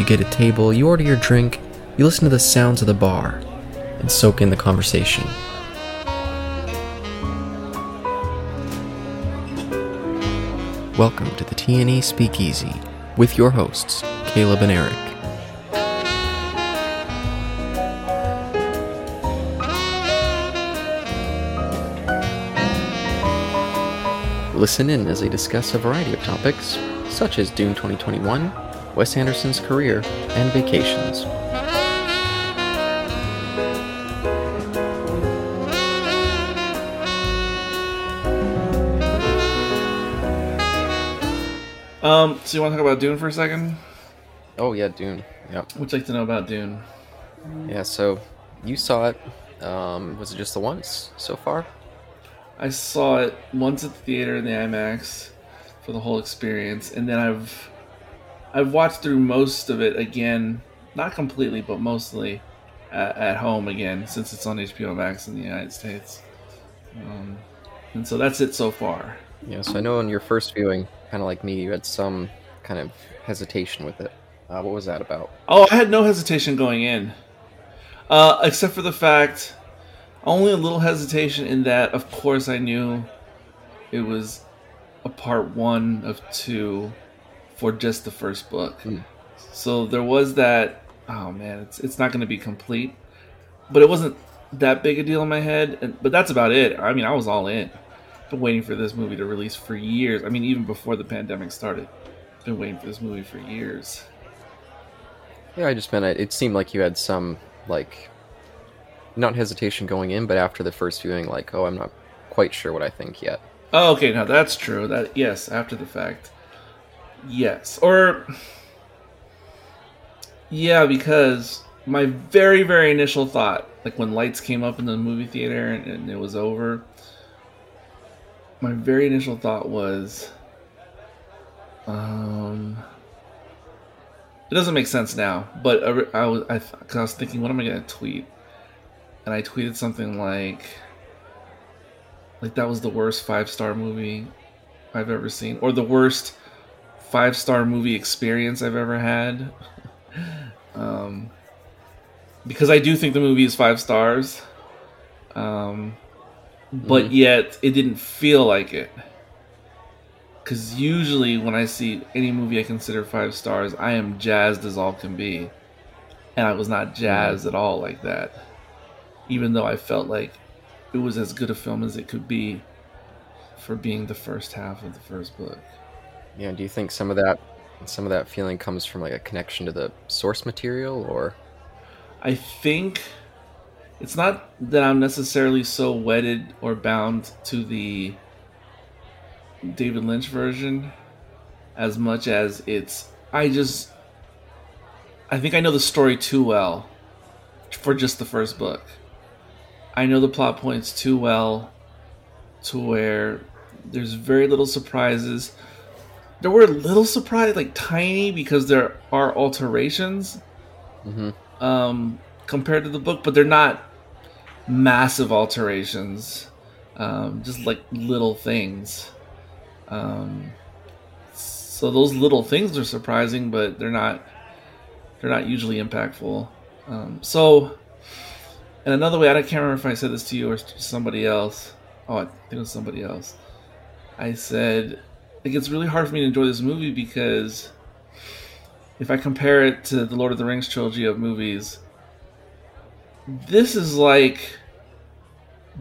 You get a table, you order your drink, you listen to the sounds of the bar, and soak in the conversation. Welcome to the TNE Speakeasy with your hosts, Caleb and Eric. Listen in as they discuss a variety of topics, such as Dune 2021, Wes Anderson's career, and vacations. Um, so you want to talk about Dune for a second? Oh yeah, Dune. Yep. What'd you like to know about Dune? Yeah. So you saw it. Um, was it just the once so far? I saw it once at the theater in the IMAX for the whole experience, and then I've I've watched through most of it again, not completely, but mostly at, at home again since it's on HBO Max in the United States. Um, and so that's it so far. Yeah. So I know in your first viewing, kind of like me, you had some kind of hesitation with it. Uh, what was that about? Oh, I had no hesitation going in, uh, except for the fact, only a little hesitation in that, of course, I knew it was a part one of two for just the first book. Hmm. So there was that. Oh man, it's it's not going to be complete, but it wasn't that big a deal in my head. And, but that's about it. I mean, I was all in. Been waiting for this movie to release for years. I mean, even before the pandemic started, been waiting for this movie for years. Yeah, I just meant it. It seemed like you had some like not hesitation going in, but after the first viewing, like, oh, I'm not quite sure what I think yet. Oh, okay, now that's true. That yes, after the fact, yes, or yeah, because my very very initial thought, like when lights came up in the movie theater and, and it was over, my very initial thought was, um, it doesn't make sense now, but I, I was I, cause I was thinking, what am I gonna tweet? And I tweeted something like like that was the worst five star movie I've ever seen, or the worst five star movie experience I've ever had. um, because I do think the movie is five stars, um, but Mhm. yet it didn't feel like it. Because usually when I see any movie I consider five stars, I am jazzed as all can be, and I was not jazzed at all like that. Even though I felt like it was as good a film as it could be for being the first half of the first book. Yeah. Do you think some of that some of that feeling comes from like a connection to the source material, or I think it's not that I'm necessarily so wedded or bound to the David Lynch version as much as it's I just I think I know the story too well for just the first book. I know the plot points too well to where there's very little surprises. There were little surprises, like tiny, because there are alterations Mhm. um, compared to the book, but they're not massive alterations. Um, just like little things. Um, so those little things are surprising, but they're not. They're not usually impactful. Um, so, and another way, I can't remember if I said this to you or to somebody else. Oh, I think it was somebody else. I said, like, it's really hard for me to enjoy this movie because if I compare it to the Lord of the Rings trilogy of movies, this is like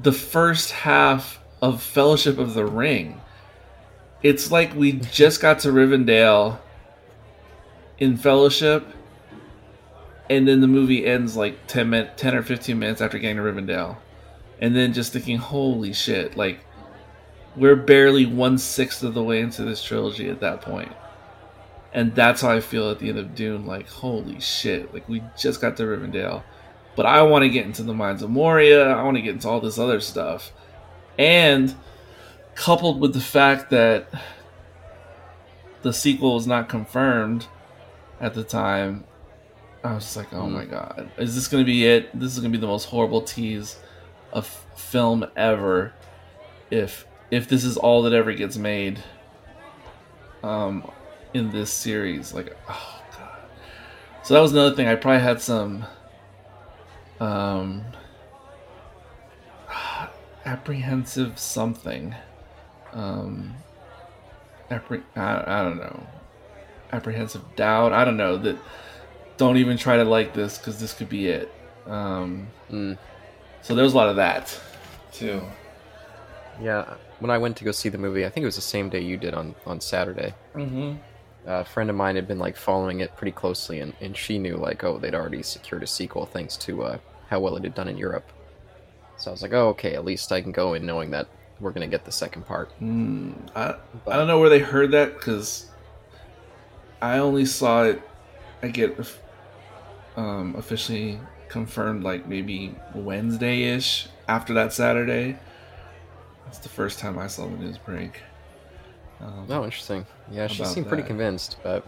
the first half of Fellowship of the Ring. It's like we just got to Rivendell in Fellowship, and then the movie ends like 10, min- 10 or 15 minutes after getting to Rivendell. And then just thinking, holy shit, like, we're barely one sixth of the way into this trilogy at that point. and that's how I feel at the end of Dune. Like, holy shit! Like we just got to Rivendell, but I want to get into the mines of Moria. I want to get into all this other stuff, and coupled with the fact that the sequel was not confirmed at the time, I was just like, oh mm. my god, is this going to be it? This is going to be the most horrible tease of film ever. If if this is all that ever gets made, um, in this series, like, oh god. So that was another thing. I probably had some, um, apprehensive something. Um, appre- I, I don't know, apprehensive doubt. I don't know that. Don't even try to like this because this could be it. Um, mm. So there was a lot of that too. Yeah, when I went to go see the movie, I think it was the same day you did on on Saturday. Mm-hmm. a friend of mine had been like following it pretty closely, and, and she knew like, oh, they'd already secured a sequel thanks to uh, how well it had done in Europe. So I was like, oh, okay, at least I can go in knowing that we're gonna get the second part. Mm, I I don't know where they heard that because I only saw it. I get um, officially confirmed like maybe Wednesday ish after that Saturday. That's the first time I saw the news break. Um, oh, interesting. Yeah, she seemed that. pretty convinced, but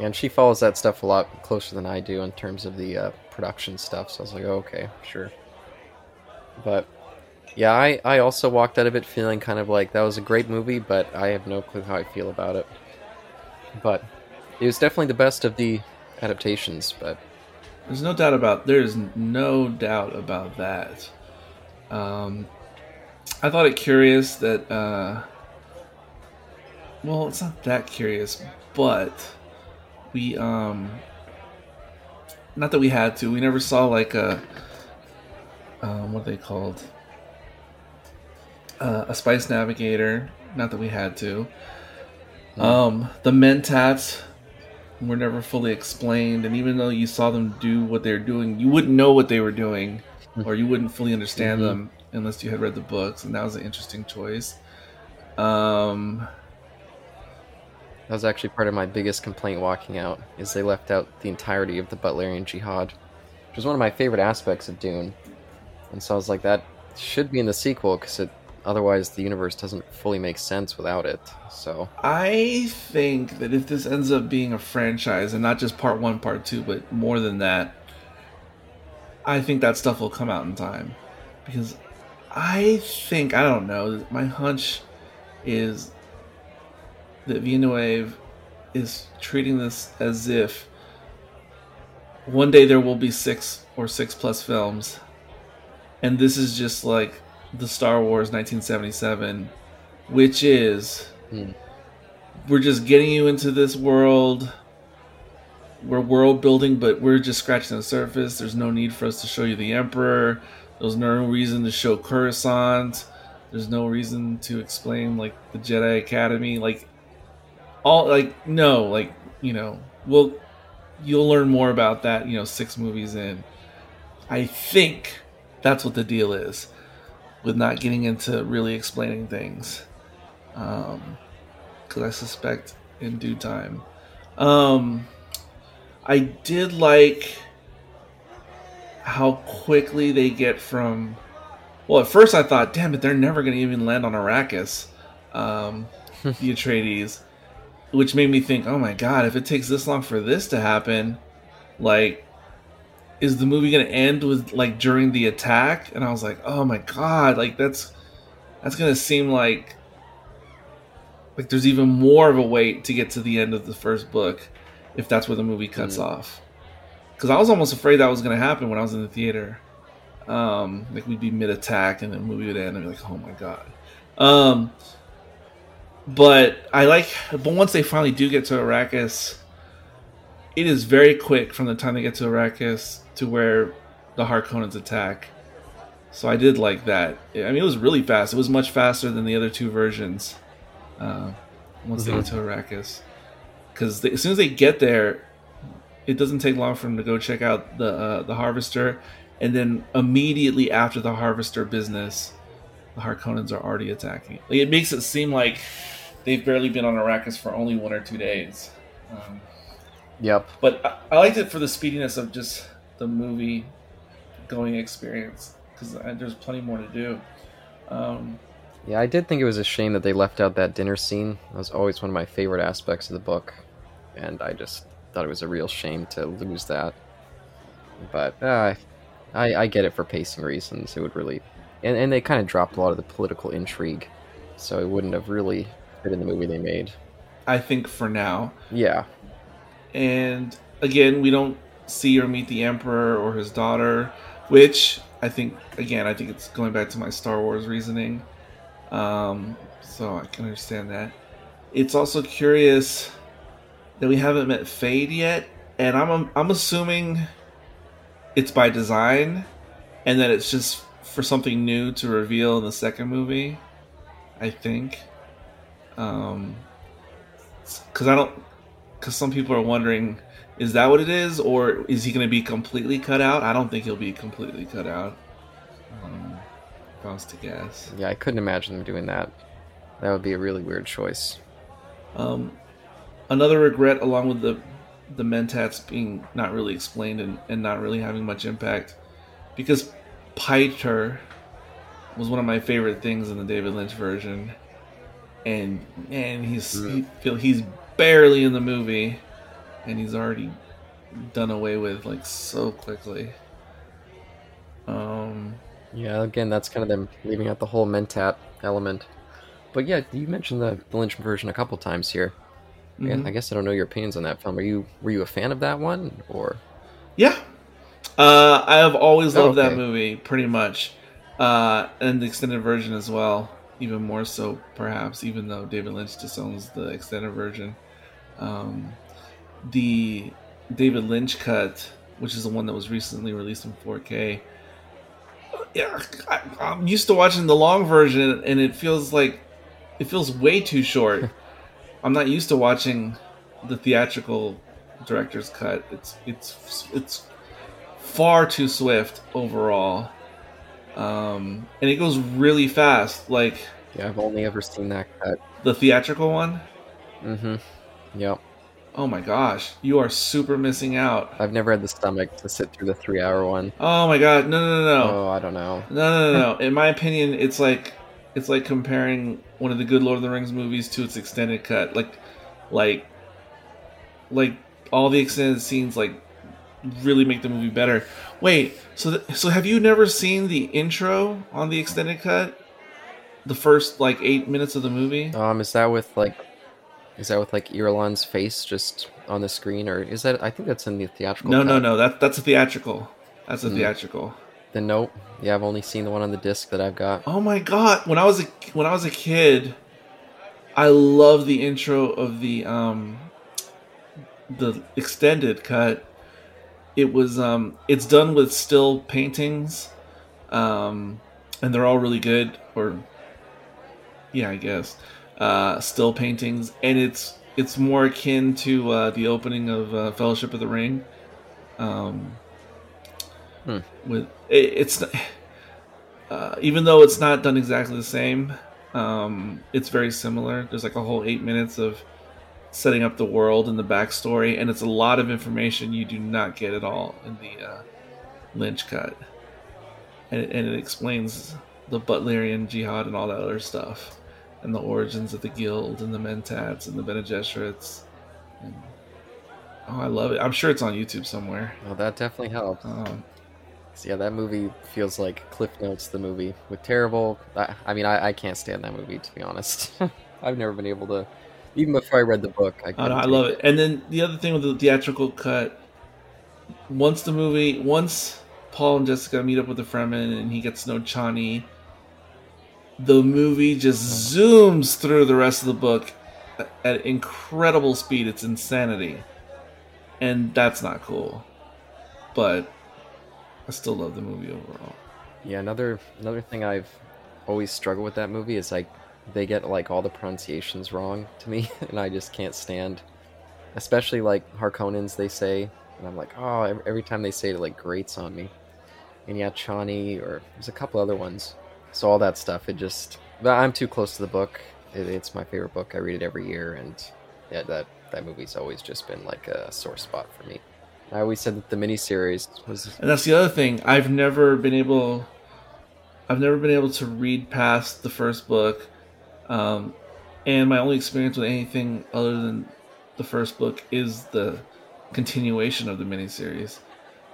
and she follows that stuff a lot closer than I do in terms of the uh, production stuff. So I was like, oh, okay, sure. But yeah, I, I also walked out of it feeling kind of like that was a great movie, but I have no clue how I feel about it. But it was definitely the best of the adaptations. But there's no doubt about there's no doubt about that. Um, I thought it curious that. Uh, well, it's not that curious, but we um, not that we had to. We never saw like a um, what are they called? Uh, a spice navigator. Not that we had to. Mm. Um, the mentats were never fully explained, and even though you saw them do what they're doing, you wouldn't know what they were doing, hmm. or you wouldn't fully understand mm-hmm. them unless you had read the books, and that was an interesting choice. Um, that was actually part of my biggest complaint walking out, is they left out the entirety of the Butlerian Jihad, which was one of my favorite aspects of Dune. And so I was like, that should be in the sequel because it otherwise the universe doesn't fully make sense without it. So I think that if this ends up being a franchise and not just part one, part two, but more than that, I think that stuff will come out in time because I think I don't know. My hunch is that Villeneuve is treating this as if one day there will be six or six plus films, and this is just like the Star Wars 1977, which is hmm. we're just getting you into this world. We're world building, but we're just scratching the surface. There's no need for us to show you the Emperor. There's no reason to show Coruscant. There's no reason to explain like the Jedi Academy. Like all like no, like you know, we'll you'll learn more about that. You know, six movies in. I think that's what the deal is with not getting into really explaining things. Um, Because I suspect in due time. Um, I did like how quickly they get from. Well, at first I thought, damn it, they're never going to even land on Arrakis, um, the Atreides, which made me think, oh my god, if it takes this long for this to happen, like, is the movie going to end with like during the attack? And I was like, oh my god, like that's that's going to seem like like there's even more of a wait to get to the end of the first book if that's where the movie cuts mm. off because I was almost afraid that was going to happen when I was in the theater. Um, like we'd be mid attack and the movie would end and be like, oh my god. Um, but I like, but once they finally do get to Arrakis, it is very quick from the time they get to Arrakis to where the Harkonnens attack. So I did like that. I mean, it was really fast. It was much faster than the other two versions. Uh, once mm-hmm. they get to Arrakis, because as soon as they get there, it doesn't take long for them to go check out the uh, the harvester, and then immediately after the harvester business, the Harkonnens are already attacking. Like it makes it seem like they've barely been on Arrakis for only one or two days. Um, yep. But I, I liked it for the speediness of just the movie going experience because there's plenty more to do. Um, yeah, I did think it was a shame that they left out that dinner scene. That was always one of my favorite aspects of the book, and I just thought it was a real shame to lose that. But uh, I, I get it for pacing reasons. It would really, and, and they kind of dropped a lot of the political intrigue, so it wouldn't have really fit in the movie they made. I think for now. Yeah. And again, we don't see or meet the Emperor or his daughter, which I think, again, I think it's going back to my Star Wars reasoning. Um, so I can understand that. It's also curious that we haven't met Feyd yet, and I'm I'm assuming it's by design, and that it's just for something new to reveal in the second movie. I think, um, because I don't, because some people are wondering, is that what it is, or is he going to be completely cut out? I don't think he'll be completely cut out. Um, if I was to guess. Yeah, I couldn't imagine them doing that. That would be a really weird choice. Um, another regret, along with the the mentats being not really explained and, and not really having much impact because Piter was one of my favorite things in the David Lynch version. And and he's mm. he feel he's barely in the movie and he's already done away with like so quickly. Um yeah again that's kind of them leaving out the whole mentat element. But yeah you mentioned the, the Lynch version a couple times here Mm-hmm. I guess I don't know your opinions on that film. Are you were you a fan of that one or? Yeah, uh, I have always loved oh, okay. that movie pretty much, uh, and the extended version as well. Even more so, perhaps, even though David Lynch disowns the extended version. Um, the David Lynch cut, which is the one that was recently released in 4K. Yeah, I, I'm used to watching the long version, and it feels like it feels way too short. I'm not used to watching the theatrical director's cut. It's it's it's far too swift overall, um, and it goes really fast. Like yeah, I've only ever seen that cut. The theatrical one. Mm-hmm. Yep. Oh my gosh, you are super missing out. I've never had the stomach to sit through the three-hour one. Oh my god, no, no, no, no. Oh, I don't know. No, no, no, no. In my opinion, it's like it's like comparing one of the good Lord of the Rings movies to its extended cut. Like, like, like all the extended scenes like really make the movie better. Wait, so th- so have you never seen the intro on the extended cut? The first like eight minutes of the movie. Um, is that with like, is that with like Irulan's face just on the screen, or is that? I think that's in the theatrical. No, cut. no, no. That that's a theatrical. That's a mm. theatrical. Then nope. Yeah, I've only seen the one on the disc that I've got. Oh my god! When I was a when I was a kid, I love the intro of the um the extended cut. It was um it's done with still paintings, um, and they're all really good. Or yeah, I guess uh, still paintings, and it's it's more akin to uh, the opening of uh, Fellowship of the Ring. Um, Hmm. With it, it's uh, even though it's not done exactly the same, um, it's very similar. There's like a whole eight minutes of setting up the world and the backstory, and it's a lot of information you do not get at all in the uh, Lynch cut, and it, and it explains the Butlerian Jihad and all that other stuff, and the origins of the Guild and the Mentats and the Bene Gesserits. And, oh, I love it! I'm sure it's on YouTube somewhere. Well, that definitely helps. Um, yeah, that movie feels like Cliff Notes, the movie with terrible. I, I mean, I, I, can't stand that movie to be honest. I've never been able to, even before I read the book. I, oh, no, I love it. it. And then the other thing with the theatrical cut, once the movie, once Paul and Jessica meet up with the Fremen and he gets to know Chani, the movie just zooms through the rest of the book at incredible speed. It's insanity, and that's not cool. But I still love the movie overall. Yeah, another another thing I've always struggled with that movie is like they get like all the pronunciations wrong to me, and I just can't stand. Especially like Harkonnens, they say, and I'm like, oh, every, time they say it, it like grates on me. And yeah, Chani, or there's a couple other ones. So all that stuff, it just. But I'm too close to the book it, it's my favorite book. I read it every year, and yeah, that that movie's always just been like a sore spot for me. I always said that the miniseries was, and that's the other thing. I've never been able, I've never been able to read past the first book, um, and my only experience with anything other than the first book is the continuation of the miniseries,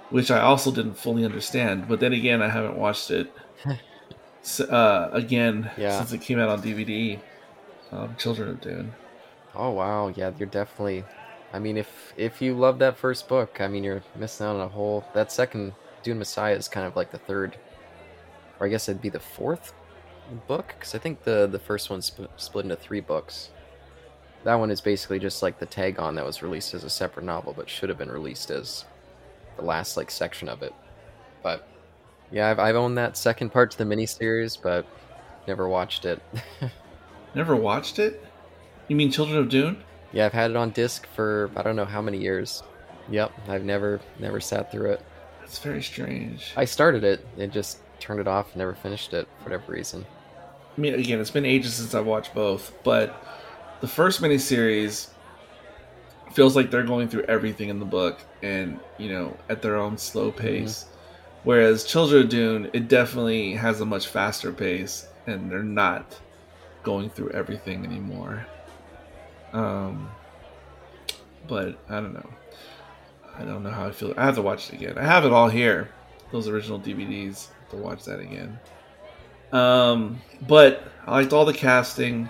which I also didn't fully understand. But then again, I haven't watched it uh, again yeah. since it came out on DVD. Um, Children of Dune. Oh wow, yeah, you're definitely. I mean, if if you love that first book, I mean, you're missing out on a whole. That second Dune Messiah is kind of like the third, or I guess it'd be the fourth book because I think the the first one's sp- split into three books. That one is basically just like the tag on that was released as a separate novel, but should have been released as the last like section of it. But yeah, I've I've owned that second part to the miniseries, but never watched it. never watched it? You mean Children of Dune? Yeah, I've had it on disc for I don't know how many years. Yep, I've never never sat through it. That's very strange. I started it and just turned it off, and never finished it for whatever reason. I mean, again, it's been ages since I've watched both, but the first miniseries feels like they're going through everything in the book and, you know, at their own slow mm-hmm. pace. Mm-hmm. Whereas Children of Dune, it definitely has a much faster pace and they're not going through everything anymore. Um, but I don't know. I don't know how I feel. I have to watch it again. I have it all here, those original DVDs. To watch that again. Um, but I liked all the casting.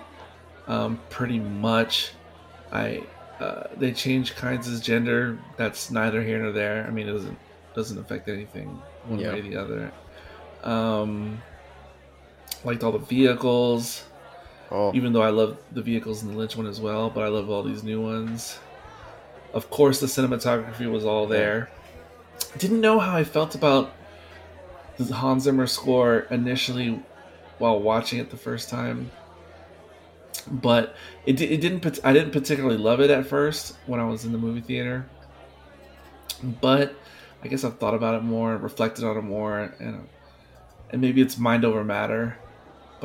Um, pretty much. I uh, they changed Kynes' gender. That's neither here nor there. I mean, it doesn't doesn't affect anything one way or the other. Um, liked all the vehicles. Oh. Even though I love the vehicles in the Lynch one as well, but I love all these new ones. Of course, the cinematography was all there. Didn't know how I felt about the Hans Zimmer score initially while watching it the first time, but it, it didn't. I didn't particularly love it at first when I was in the movie theater, but I guess I've thought about it more, reflected on it more, and and maybe it's mind over matter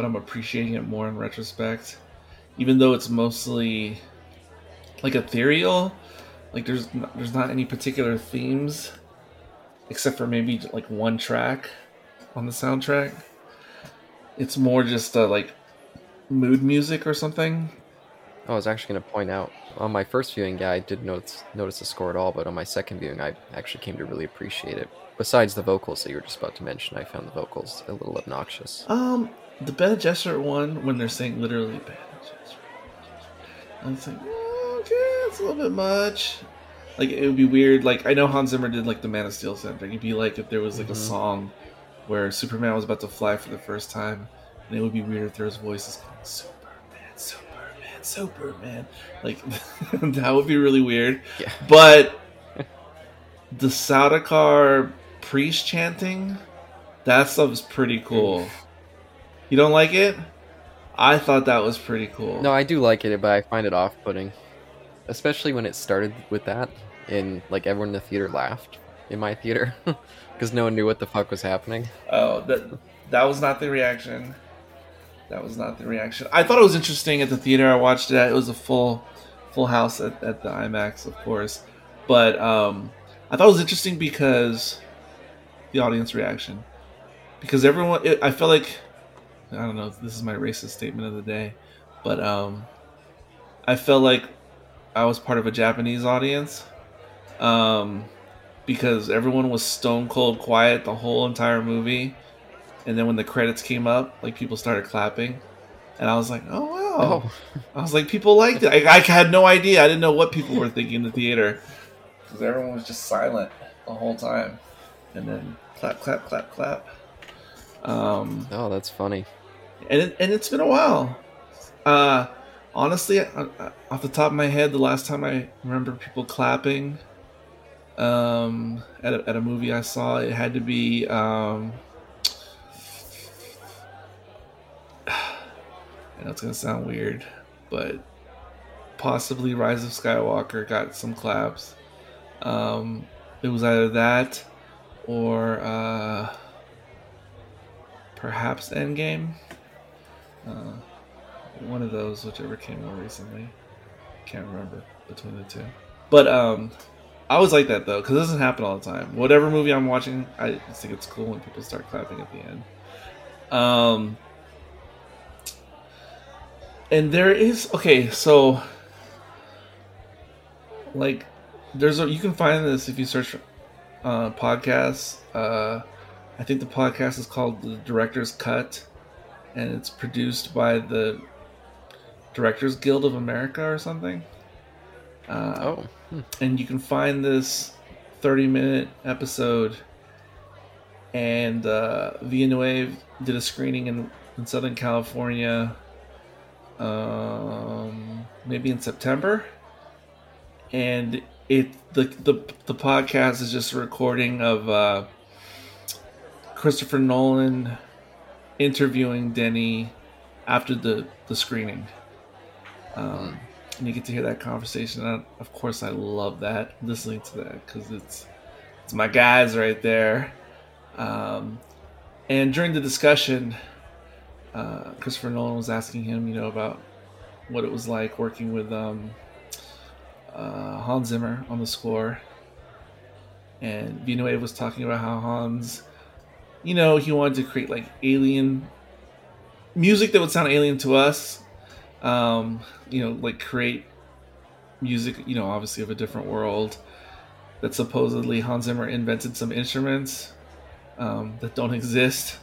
but I'm appreciating it more in retrospect. Even though it's mostly like ethereal, like there's not, there's not any particular themes except for maybe like one track on the soundtrack. It's more just uh, like mood music or something. I was actually going to point out on my first viewing, yeah, I didn't notice notice the score at all, but on my second viewing, I actually came to really appreciate it. Besides the vocals that you were just about to mention, I found the vocals a little obnoxious. Um, the Bene Gesserit one, when they're saying literally Bene Gesserit, I'm like, oh, okay, it's a little bit much. Like it would be weird. Like I know Hans Zimmer did like the Man of Steel soundtrack. It'd be like if there was like mm-hmm. a song where Superman was about to fly for the first time, and it would be weird if there was voices going Superman, Superman, Superman. Like that would be really weird. Yeah. But the Sardaukar priest chanting, that stuff is pretty cool. You don't like it? I thought that was pretty cool. No, I do like it, but I find it off-putting, especially when it started with that, and like everyone in the theater laughed in my theater because no one knew what the fuck was happening. Oh, that that was not the reaction. That was not the reaction. I thought it was interesting at the theater. I watched it. It was a full full house at, at the IMAX, of course, but um, I thought it was interesting because the audience reaction, because everyone. It, I felt like I don't know if this is my racist statement of the day, but um, I felt like I was part of a Japanese audience um, because everyone was stone cold quiet the whole entire movie, and then when the credits came up, like people started clapping, and I was like, oh wow! Oh. I was like, people liked it. I, I had no idea. I didn't know what people were thinking in the theater because everyone was just silent the whole time, and then clap, clap, clap, clap. Um, oh, that's funny and it, and it's been a while. Uh, honestly, off the top of my head, the last time I remember people clapping um, at a, at a movie I saw, it had to be. Um, I know it's gonna sound weird, but possibly Rise of Skywalker got some claps. Um, it was either that or uh, perhaps Endgame. Uh, one of those, whichever came more recently. Can't remember between the two. But um, I always like that though because it doesn't happen all the time. Whatever movie I'm watching, I just think it's cool when people start clapping at the end. Um, and there is okay, so like there's a you can find this if you search uh, podcasts. Uh, I think the podcast is called the Director's Cut, and it's produced by the Directors Guild of America or something. Uh, oh, hmm. and you can find this 30 minute episode. And uh, Villeneuve did a screening in, in Southern California, um, maybe in September and it the the, the podcast is just a recording of uh, Christopher Nolan interviewing Denis after the the screening. Um, and you get to hear that conversation. Of course, I love that listening to that because it's it's my guys right there. Um, and during the discussion, uh, Christopher Nolan was asking him, you know, about what it was like working with um, uh, Hans Zimmer on the score, and Villeneuve was talking about how Hans, you know, he wanted to create like alien music that would sound alien to us. Um, you know, like create music, you know, obviously of a different world. That supposedly Hans Zimmer invented some instruments um, that don't exist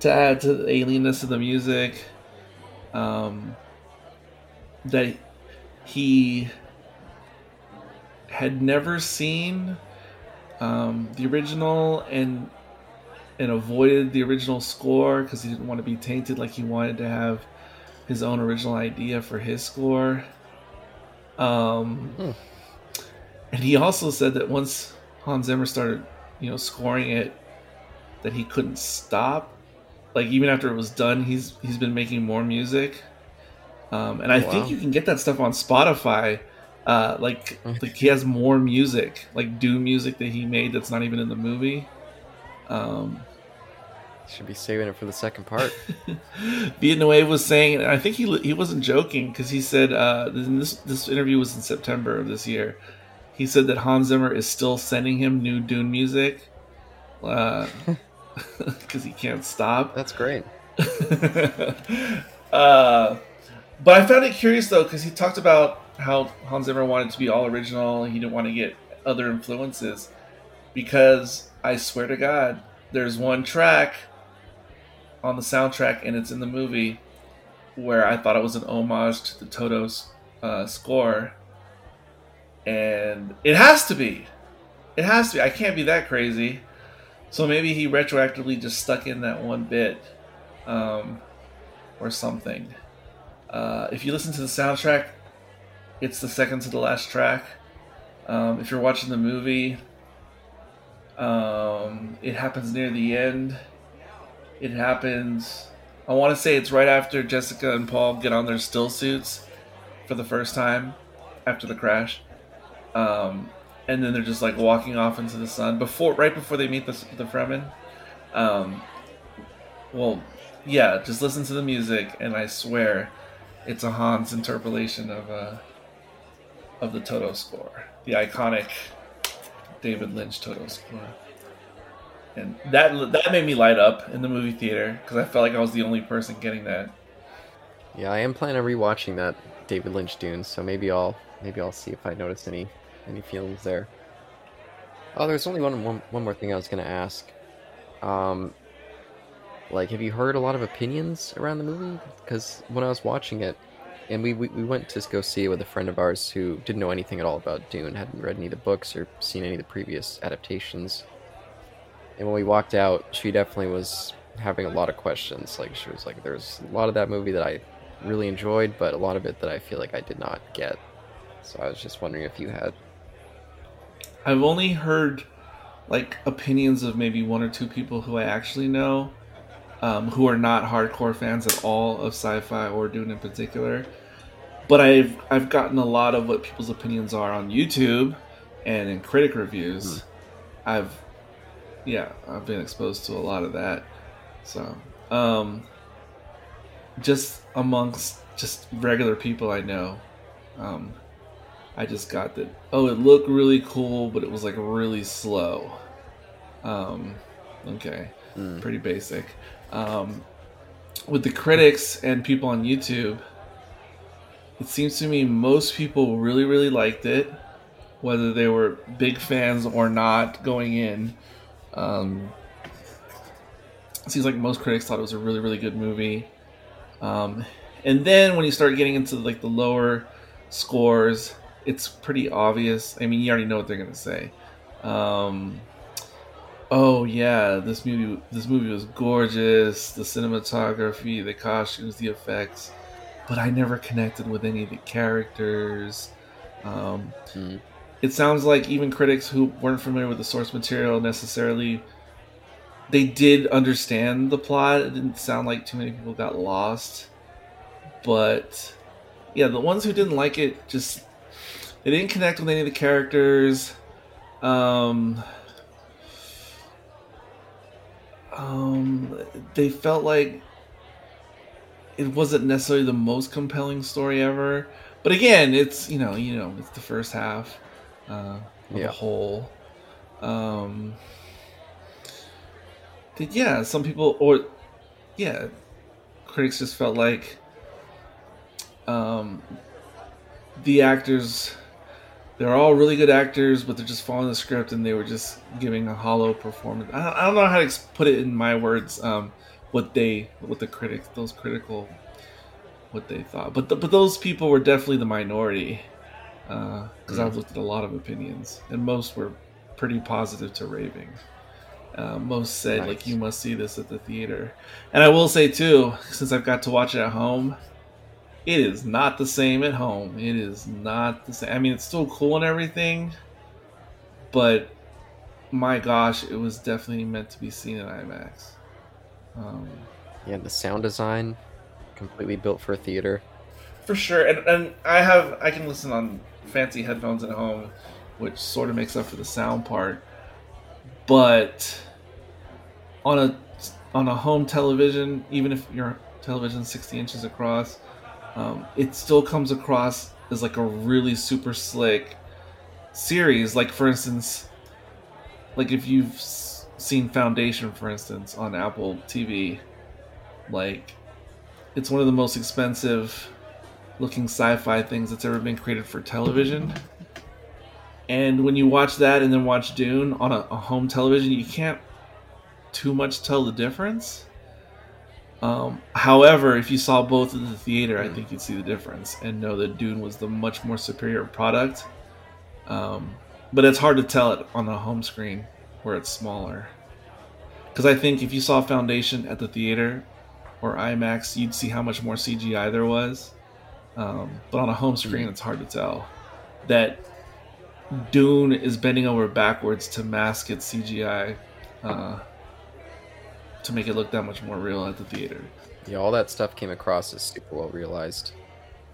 to add to the alienness of the music. Um, that he had never seen um, the original and and avoided the original score because he didn't want to be tainted. Like he wanted to have his own original idea for his score. Um, hmm. And he also said that once Hans Zimmer started, you know, scoring it, that he couldn't stop. Like even after it was done, he's he's been making more music. Um, and I wow. think you can get that stuff on Spotify. Uh, like like he has more music, like Dune music that he made that's not even in the movie. Um, should be saving it for the second part. Villeneuve was saying, and I think he he wasn't joking because he said uh, this this interview was in September of this year. He said that Hans Zimmer is still sending him new Dune music because uh, he can't stop. That's great. uh, but I found it curious though because he talked about how Hans Zimmer wanted to be all original. He didn't want to get other influences because I swear to God, there's one track on the soundtrack and it's in the movie where I thought it was an homage to the Toto's uh, score, and it has to be. It has to be. I can't be that crazy. So maybe he retroactively just stuck in that one bit, um, or something. Uh, if you listen to the soundtrack, it's the second to the last track. Um, if you're watching the movie, um, it happens near the end. It happens. I want to say it's right after Jessica and Paul get on their still suits for the first time after the crash, um, and then they're just like walking off into the sun before, right before they meet the the Fremen. Um, well, yeah, just listen to the music, and I swear, it's a Hans interpolation of uh, of the Toto score, the iconic David Lynch Toto score. And that that made me light up in the movie theater because I felt like I was the only person getting that. Yeah, I am planning on rewatching that David Lynch Dune, so maybe I'll maybe I'll see if I notice any any feelings there. Oh, there's only one, one, one more thing I was gonna ask. Um, like, have you heard a lot of opinions around the movie? Because when I was watching it, and we, we, we went to go see it with a friend of ours who didn't know anything at all about Dune, hadn't read any of the books or seen any of the previous adaptations. And when we walked out, she definitely was having a lot of questions. Like she was like, "There's a lot of that movie that I really enjoyed, but a lot of it that I feel like I did not get." So I was just wondering if you had. I've only heard like opinions of maybe one or two people who I actually know um, who are not hardcore fans at all of sci-fi or Dune in particular. But I've I've gotten a lot of what people's opinions are on YouTube and in critic reviews. Hmm. I've yeah, I've been exposed to a lot of that. So, um, just amongst just regular people I know. Um, I just got that. Oh, it looked really cool, but it was like really slow. Um, okay, mm. pretty basic. Um, with the critics and people on YouTube, it seems to me most people really, really liked it, whether they were big fans or not going in. Um, it seems like most critics thought it was a really, really good movie. Um, and then when you start getting into like the lower scores, it's pretty obvious. I mean, you already know what they're gonna say. Um, oh yeah, this movie this movie was gorgeous. The cinematography, the costumes, the effects, but I never connected with any of the characters. Um, mm. It sounds like even critics who weren't familiar with the source material necessarily they did understand the plot. It didn't sound like too many people got lost, but yeah, the ones who didn't like it just they didn't connect with any of the characters. Um, um, they felt like it wasn't necessarily the most compelling story ever. But again, it's you know you know it's the first half uh, of yeah. a whole. Um, yeah, some people or yeah, critics just felt like um, the actors they're all really good actors, but they're just following the script and they were just giving a hollow performance. I, I don't know how to put it in my words. Um, what they, what the critics, those critical, what they thought. But the, but those people were definitely the minority because uh, mm. I've looked at a lot of opinions and most were pretty positive to raving. Uh, most said nice. like you must see this at the theater, and I will say too, since I've got to watch it at home, it is not the same at home. It is not the same. I mean, it's still cool and everything, but my gosh, it was definitely meant to be seen in IMAX. Um, yeah, the sound design completely built for a theater. For sure, and and I have I can listen on fancy headphones at home, which sort of makes up for the sound part. But on a on a home television, even if your television's sixty inches across, um, it still comes across as like a really super slick series. Like for instance, like if you've seen Foundation, for instance, on Apple TV, like it's one of the most expensive looking sci-fi things that's ever been created for television. And when you watch that and then watch Dune on a, a home television, you can't too much tell the difference. Um, however, if you saw both in the theater, I think you'd see the difference and know that Dune was the much more superior product. Um, but it's hard to tell it on the home screen where it's smaller. Because I think if you saw Foundation at the theater or IMAX, you'd see how much more CGI there was. Um, but on a home screen, it's hard to tell. That Dune is bending over backwards to mask its CGI. Uh, to make it look that much more real at the theater. Yeah, all that stuff came across as super well realized.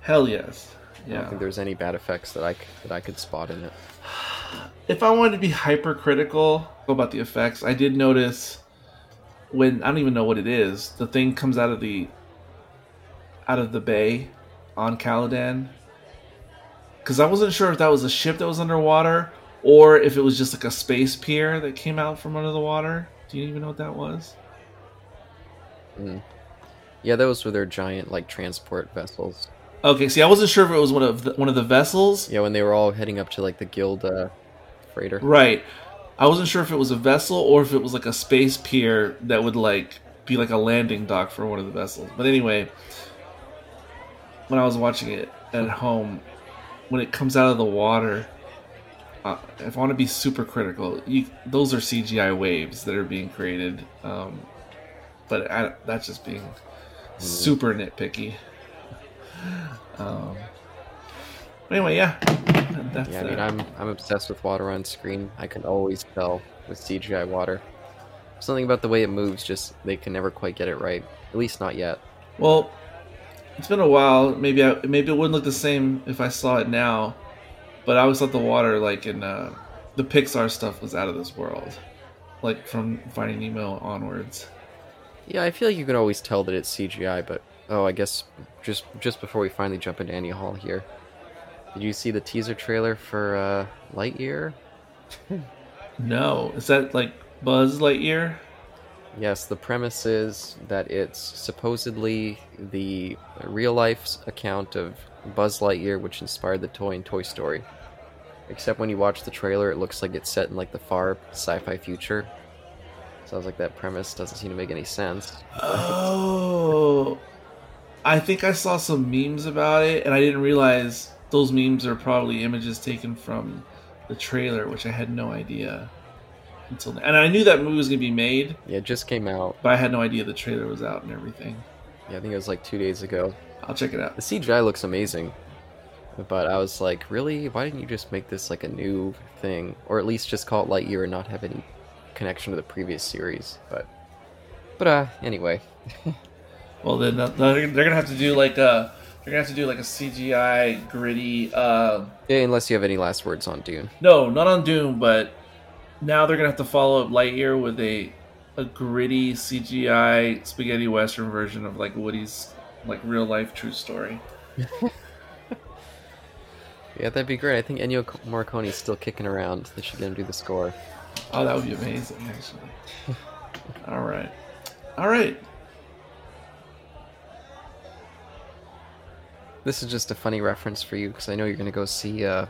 Hell yes. Yeah. I don't think there's any bad effects that I that I could spot in it. If I wanted to be hypercritical about the effects, I did notice when I don't even know what it is. The thing comes out of the out of the bay on Caladan. Because I wasn't sure if that was a ship that was underwater or if it was just like a space pier that came out from under the water. Do you even know what that was? Mm. Yeah, those were their giant like transport vessels. Okay, see, I wasn't sure if it was one of the, one of the vessels. Yeah, when they were all heading up to like the guild uh, freighter. Right. I wasn't sure if it was a vessel or if it was like a space pier that would like be like a landing dock for one of the vessels. But anyway, when I was watching it at home, when it comes out of the water, uh, if I want to be super critical, you, those are CGI waves that are being created. Um, but I, that's just being super nitpicky. Um, anyway, yeah. yeah, I mean, uh, I'm I'm obsessed with water on screen. I can always tell with CGI water. Something about the way it moves, just they can never quite get it right. At least not yet. Well, it's been a while. Maybe I, maybe it wouldn't look the same if I saw it now. But I always thought the water, like in uh, the Pixar stuff, was out of this world. Like from Finding Nemo onwards. Yeah, I feel like you can always tell that it's CGI, but oh, I guess just just before we finally jump into Annie Hall here, did you see the teaser trailer for uh, Lightyear? no, is that like Buzz Lightyear? Yes, the premise is that it's supposedly the real life account of Buzz Lightyear, which inspired the toy in Toy Story. Except when you watch the trailer, it looks like it's set in like the far sci-fi future. Sounds like that premise doesn't seem to make any sense. Oh, I think I saw some memes about it, and I didn't realize those memes are probably images taken from the trailer, which I had no idea until. And I knew that movie was gonna be made. Yeah, it just came out, but I had no idea the trailer was out and everything. Yeah, I think it was like two days ago. I'll check it out. The CGI looks amazing. But I was like, really? Why didn't you just make this like a new thing, or at least just call it Lightyear and not have any connection to the previous series? But, but uh, anyway. well, then uh, they're gonna have to do like a uh, they're gonna have to do like a CGI gritty. uh Yeah, unless you have any last words on Dune. No, not on Dune, but now they're gonna have to follow up Lightyear with a a gritty CGI spaghetti western version of like Woody's like real life true story. Yeah, that'd be great. I think Ennio Morricone's still kicking around. They should get him do the score. Oh, that would be amazing, actually. All right. All right. This is just a funny reference for you because I know you're going to go see uh,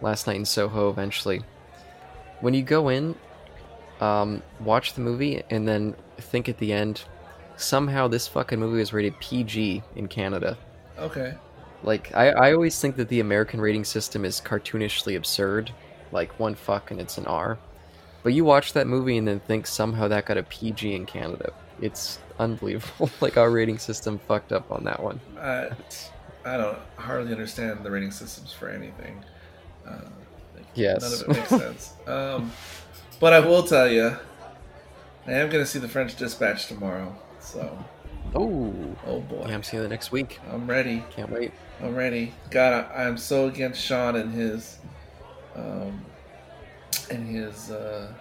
Last Night in Soho eventually. When you go in, um, watch the movie and then think at the end, somehow this fucking movie was rated PG in Canada. Okay. Like I, I always think that the American rating system is cartoonishly absurd, like one fuck and it's an R. But you watch that movie and then think somehow that got a PG in Canada. It's unbelievable. like our rating system fucked up on that one. I, I don't hardly understand the rating systems for anything. Uh, like, yes, none of it makes sense. Um, but I will tell you, I am going to see the French Dispatch tomorrow. So Oh, oh boy! Yeah, I'm seeing it next week. I'm ready. Can't wait. I'm ready. God, I, am so against Sean and his, um, and his uh,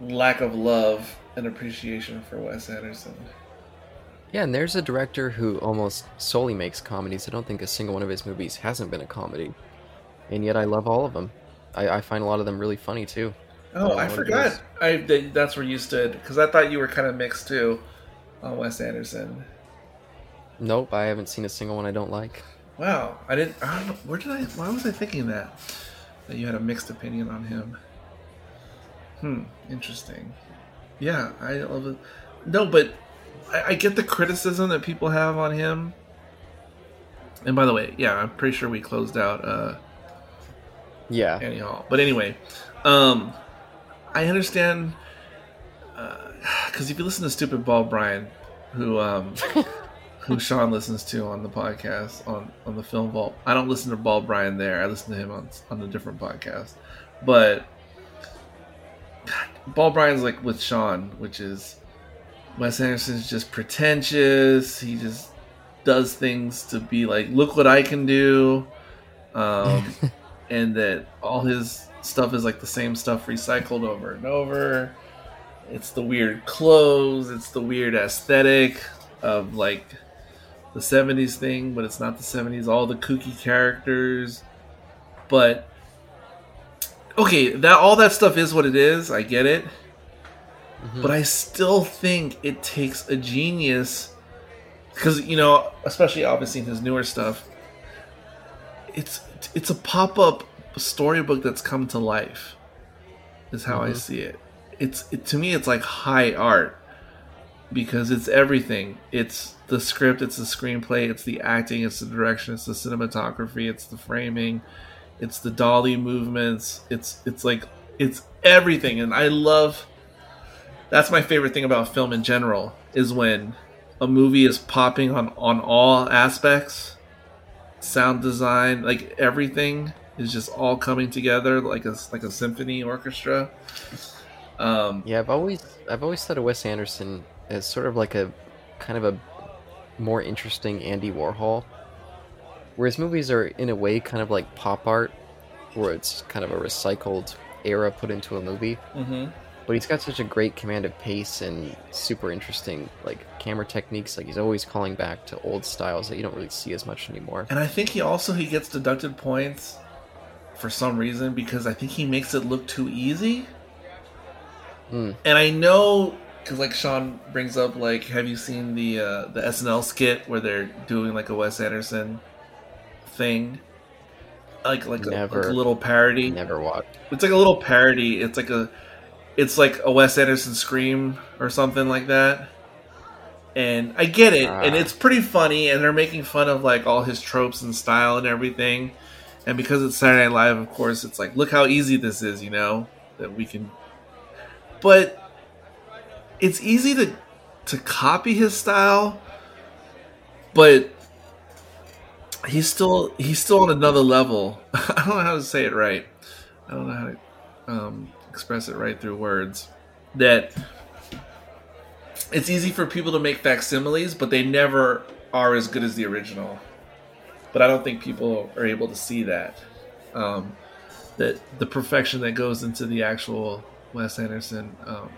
lack of love and appreciation for Wes Anderson. Yeah, and there's a director who almost solely makes comedies. I don't think a single one of his movies hasn't been a comedy, and yet I love all of them. I, I find a lot of them really funny too. Oh, I, I forgot. I that's where you stood because I thought you were kind of mixed too on Wes Anderson. Nope, I haven't seen a single one I don't like. Wow, I didn't. I where did I? Why was I thinking that? That you had a mixed opinion on him. Hmm, interesting. Yeah, I love it. No, but I, I get the criticism that people have on him. And by the way, yeah, I'm pretty sure we closed out. uh Yeah, Annie Hall. But anyway, um, I understand because uh, if you listen to Stupid Ball Brian, who um, who Sean listens to on the podcast on on the Film Vault, I don't listen to Ball Brian there. I listen to him on on a different podcast. But God, Ball Brian's like with Sean, which is Wes Anderson's just pretentious. He just does things to be like, look what I can do, um, and that all his stuff is like the same stuff recycled over and over. It's the weird clothes, it's the weird aesthetic of like the 70s thing, but it's not the 70s, all the kooky characters. But okay, that all that stuff is what it is. I get it. Mm-hmm. But I still think it takes a genius because you know, especially obviously in his newer stuff, it's it's a pop-up storybook that's come to life. Is how mm-hmm. I see it. It's it, to me, it's like high art because it's everything. It's the script, it's the screenplay, it's the acting, it's the direction, it's the cinematography, it's the framing, it's the dolly movements. It's it's like it's everything, and I love. That's my favorite thing about film in general is when a movie is popping on on all aspects, sound design, like everything is just all coming together like a like a symphony orchestra. Um, yeah, I've always I've always thought of Wes Anderson as sort of like a kind of a more interesting Andy Warhol, whereas movies are in a way kind of like pop art, where it's kind of a recycled era put into a movie. Mm-hmm. but he's got such a great command of pace and super interesting like camera techniques. Like he's always calling back to old styles that you don't really see as much anymore. And I think he also he gets deducted points for some reason because I think he makes it look too easy. Mm. And I know because like Sean brings up like, have you seen the uh, the SNL skit where they're doing like a Wes Anderson thing? Like like a, like a little parody. Never watched. It's like a little parody. It's like a it's like a Wes Anderson scream or something like that. And I get it, and it's pretty funny, and they're making fun of like all his tropes and style and everything. And because it's Saturday Night Live, of course, it's like, look how easy this is, you know, that we can. But it's easy to to copy his style, but he's still he's still on another level. I don't know how to say it right. I don't know how to um, express it right through words. That it's easy for people to make facsimiles, but they never are as good as the original. But I don't think people are able to see that. Um, that the perfection that goes into the actual Wes Anderson um,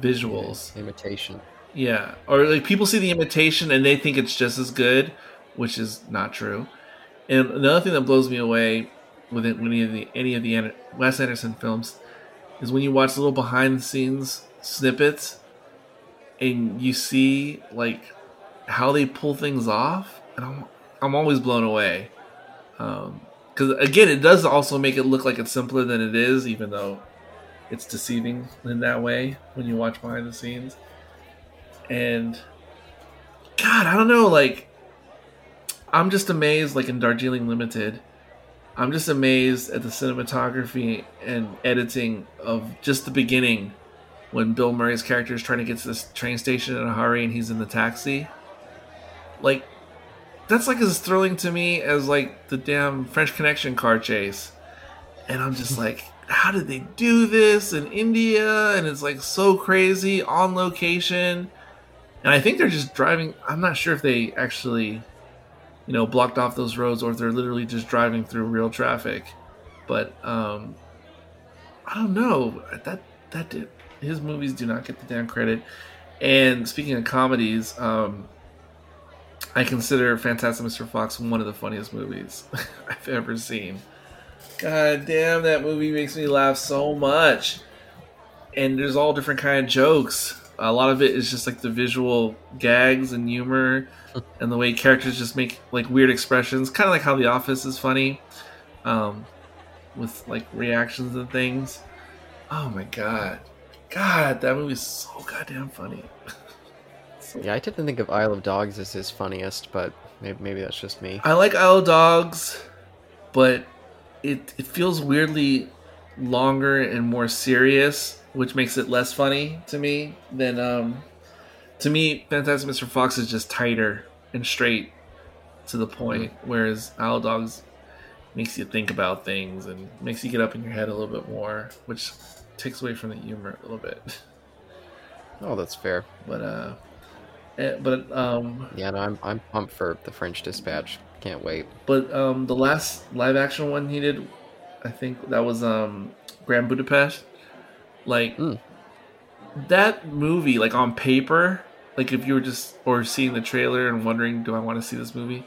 visuals, imitation. Yeah, or like people see the imitation and they think it's just as good, which is not true. And another thing that blows me away with any of the any of the Wes Anderson films is when you watch little behind the scenes snippets and you see like how they pull things off, and I'm I'm always blown away. Because um, again, it does also make it look like it's simpler than it is, even though it's deceiving in that way when you watch behind the scenes. And God, I don't know, like I'm just amazed, like in Darjeeling Limited, I'm just amazed at the cinematography and editing of just the beginning when Bill Murray's character is trying to get to this train station in a hurry and he's in the taxi. Like, that's like as thrilling to me as like the damn French Connection car chase. And I'm just like, how did they do this in India? And it's like so crazy on location. And I think they're just driving. I'm not sure if they actually you know, blocked off those roads or if they're literally just driving through real traffic. But um, I don't know. That that did, his movies do not get the damn credit. And speaking of comedies, um, I consider Fantastic Mr. Fox one of the funniest movies I've ever seen. God damn, that movie makes me laugh so much. And there's all different kind of jokes. A lot of it is just like the visual gags and humor and the way characters just make like weird expressions, kind of like how The Office is funny, um, with like reactions and things. Oh my god, God, that movie's so goddamn funny. so, yeah, I tend to think of Isle of Dogs as his funniest, but maybe, maybe that's just me. I like Isle of Dogs, but it it feels weirdly longer and more serious, which makes it less funny to me than um to me, Fantastic Mr. Fox is just tighter and straight to the point, mm-hmm. whereas Isle Dogs makes you think about things and makes you get up in your head a little bit more, which takes away from the humor a little bit. Oh, that's fair. But uh, eh, but um, yeah, no, I'm I'm pumped for the French Dispatch. Can't wait. But um, the last live action one he did, I think that was um Grand Budapest. Like mm. that movie, like on paper, like if you were just or seeing the trailer and wondering, do I want to see this movie?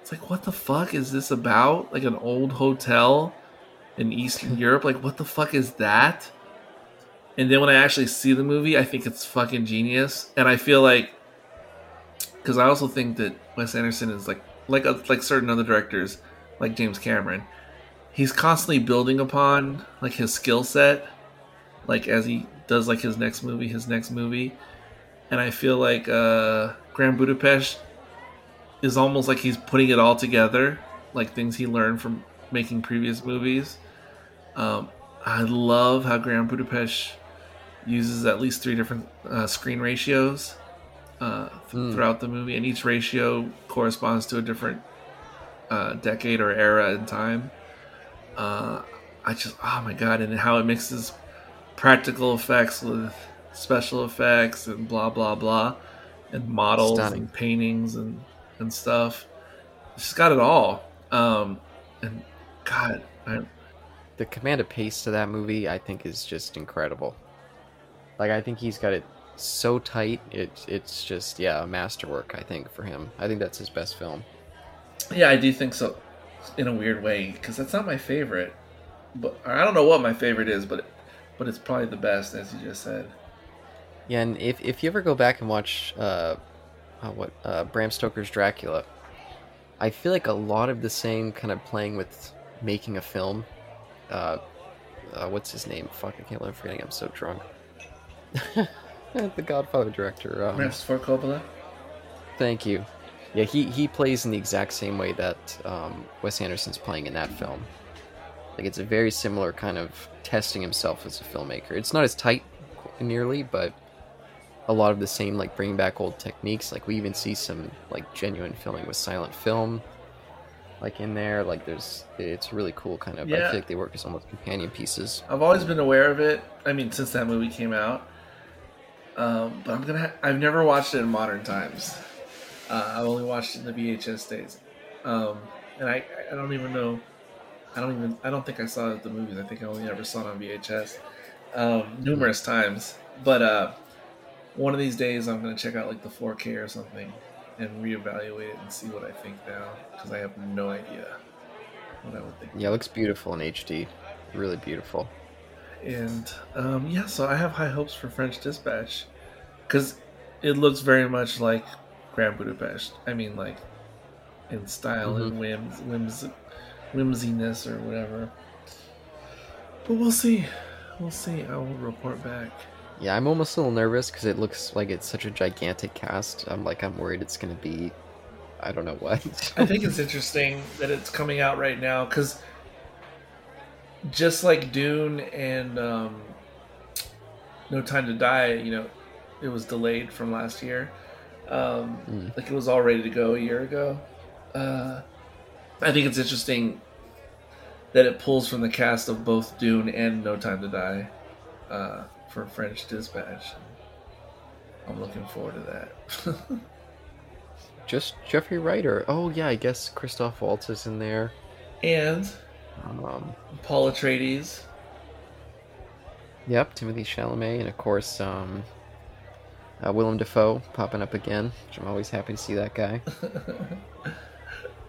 It's like, what the fuck is this about? Like an old hotel in Eastern Europe? Like, what the fuck is that? And then when I actually see the movie, I think it's fucking genius. And I feel like, because I also think that Wes Anderson is like, like like certain other directors, like James Cameron, he's constantly building upon like his skill set, like as he does like his next movie, his next movie and I feel like uh, Grand Budapest is almost like he's putting it all together, like things he learned from making previous movies. Um, I love how Grand Budapest uses at least three different uh, screen ratios uh, th- mm. throughout the movie, and each ratio corresponds to a different uh, decade or era in time. Uh, I just, oh my god, and how it mixes practical effects with special effects and blah blah blah, and models Stunning. and paintings and and stuff. She's got it all. Um, and God, I, the command of pace to that movie, I think, is just incredible. Like I think he's got it so tight. It's it's just yeah, a masterwork. I think for him. I think that's his best film. Yeah, I do think so. In a weird way, because that's not my favorite. But I don't know what my favorite is, but but it's probably the best, as you just said. Yeah, and if if you ever go back and watch uh, uh what uh, Bram Stoker's Dracula, I feel like a lot of the same kind of playing with making a film. Uh, uh what's his name? Fuck, I can't believe I'm forgetting. I'm so drunk. the Godfather director. Um, Francis Ford Coppola. Thank you. Yeah, he, he plays in the exact same way that um, Wes Anderson's playing in that film. Like it's a very similar kind of testing himself as a filmmaker. It's not as tight nearly, but a lot of the same like bringing back old techniques. Like we even see some like genuine filming with silent film, like in there. Like there's it's really cool kind of. Yeah. I feel like they work as almost companion pieces. I've always been aware of it. I mean, since that movie came out, um, but I'm gonna. Ha- I've never watched it in modern times. Uh, I've only watched it in the VHS days, um, and I, I don't even know. I don't even. I don't think I saw it at the movies. I think I only ever saw it on VHS um, numerous times. But uh, one of these days, I'm gonna check out like the 4K or something and reevaluate it and see what I think now because I have no idea what I would think. Yeah, it looks beautiful in HD. Really beautiful. And um, yeah, so I have high hopes for French Dispatch because it looks very much like Grand Budapest. I mean, like in style mm-hmm. and whims, whims, whimsiness or whatever. But we'll see. We'll see. I will report back. Yeah, I'm almost a little nervous because it looks like it's such a gigantic cast. I'm like, I'm worried it's going to be, I don't know what. I think it's interesting that it's coming out right now because just like Dune and um, No Time to Die, you know, it was delayed from last year. Um, mm. Like it was all ready to go a year ago. Uh, I think it's interesting that it pulls from the cast of both Dune and No Time to Die uh, for French Dispatch. I'm looking forward to that. Just Jeffrey Wright, or oh yeah, I guess Christoph Waltz is in there. And um, Paul Atreides. Yep, Timothée Chalamet, and of course, um, uh, Willem Dafoe popping up again, which I'm always happy to see that guy.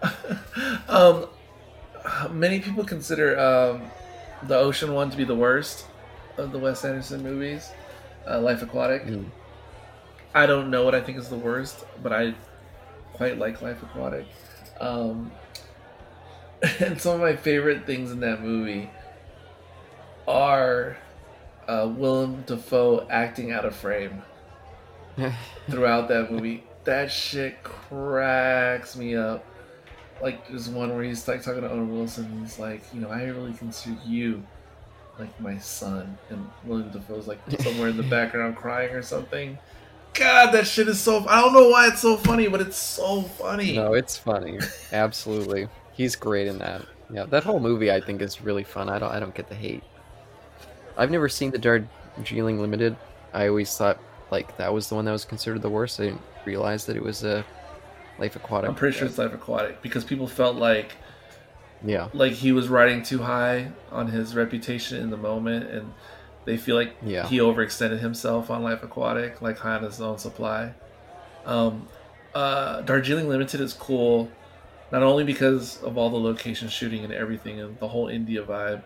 um, many people consider um, the Ocean one to be the worst of the Wes Anderson movies, uh, Life Aquatic. Mm. I don't know what I think is the worst, but I quite like Life Aquatic. Um, and some of my favorite things in that movie are uh, Willem Dafoe acting out of frame throughout that movie. That shit cracks me up. Like there's one where he's like talking to Owen Wilson. He's like, you know, I really consider you like my son, and Willem Dafoe's like somewhere in the background crying or something. God, that shit is so. I don't know why it's so funny, but it's so funny. No, it's funny. Absolutely. He's great in that. Yeah, that whole movie I think is really fun. I don't I don't get the hate. I've never seen the Darjeeling Limited. I always thought like that was the one that was considered the worst. I didn't realize that it was a Life Aquatic. I'm pretty sure it's Life Aquatic because people felt like yeah, like he was riding too high on his reputation in the moment, and they feel like yeah. he overextended himself on Life Aquatic, like high on his own supply. Um, uh, Darjeeling Limited is cool not only because of all the location shooting and everything and the whole India vibe.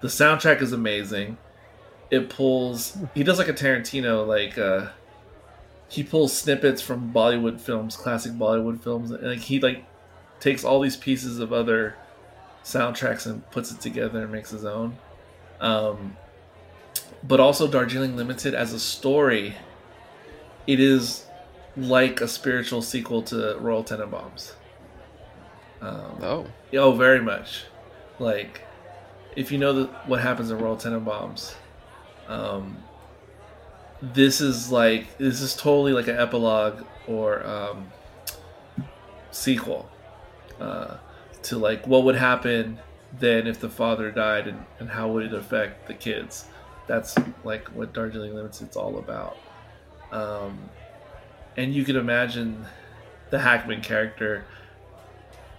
The soundtrack is amazing. It pulls he does like a Tarantino like uh he pulls snippets from Bollywood films, classic Bollywood films, and like he like takes all these pieces of other soundtracks and puts it together and makes his own. Um, but also Darjeeling Limited as a story, it is like a spiritual sequel to Royal Tenenbaums. Um, oh. Oh, very much. Like, if you know the, what happens in Royal Tenenbaums, um, this is like this is totally like an epilogue or um, sequel uh, to like what would happen then if the father died and, and how would it affect the kids. That's like what Darjeeling Limited's all about. Um, and you can imagine the Hackman character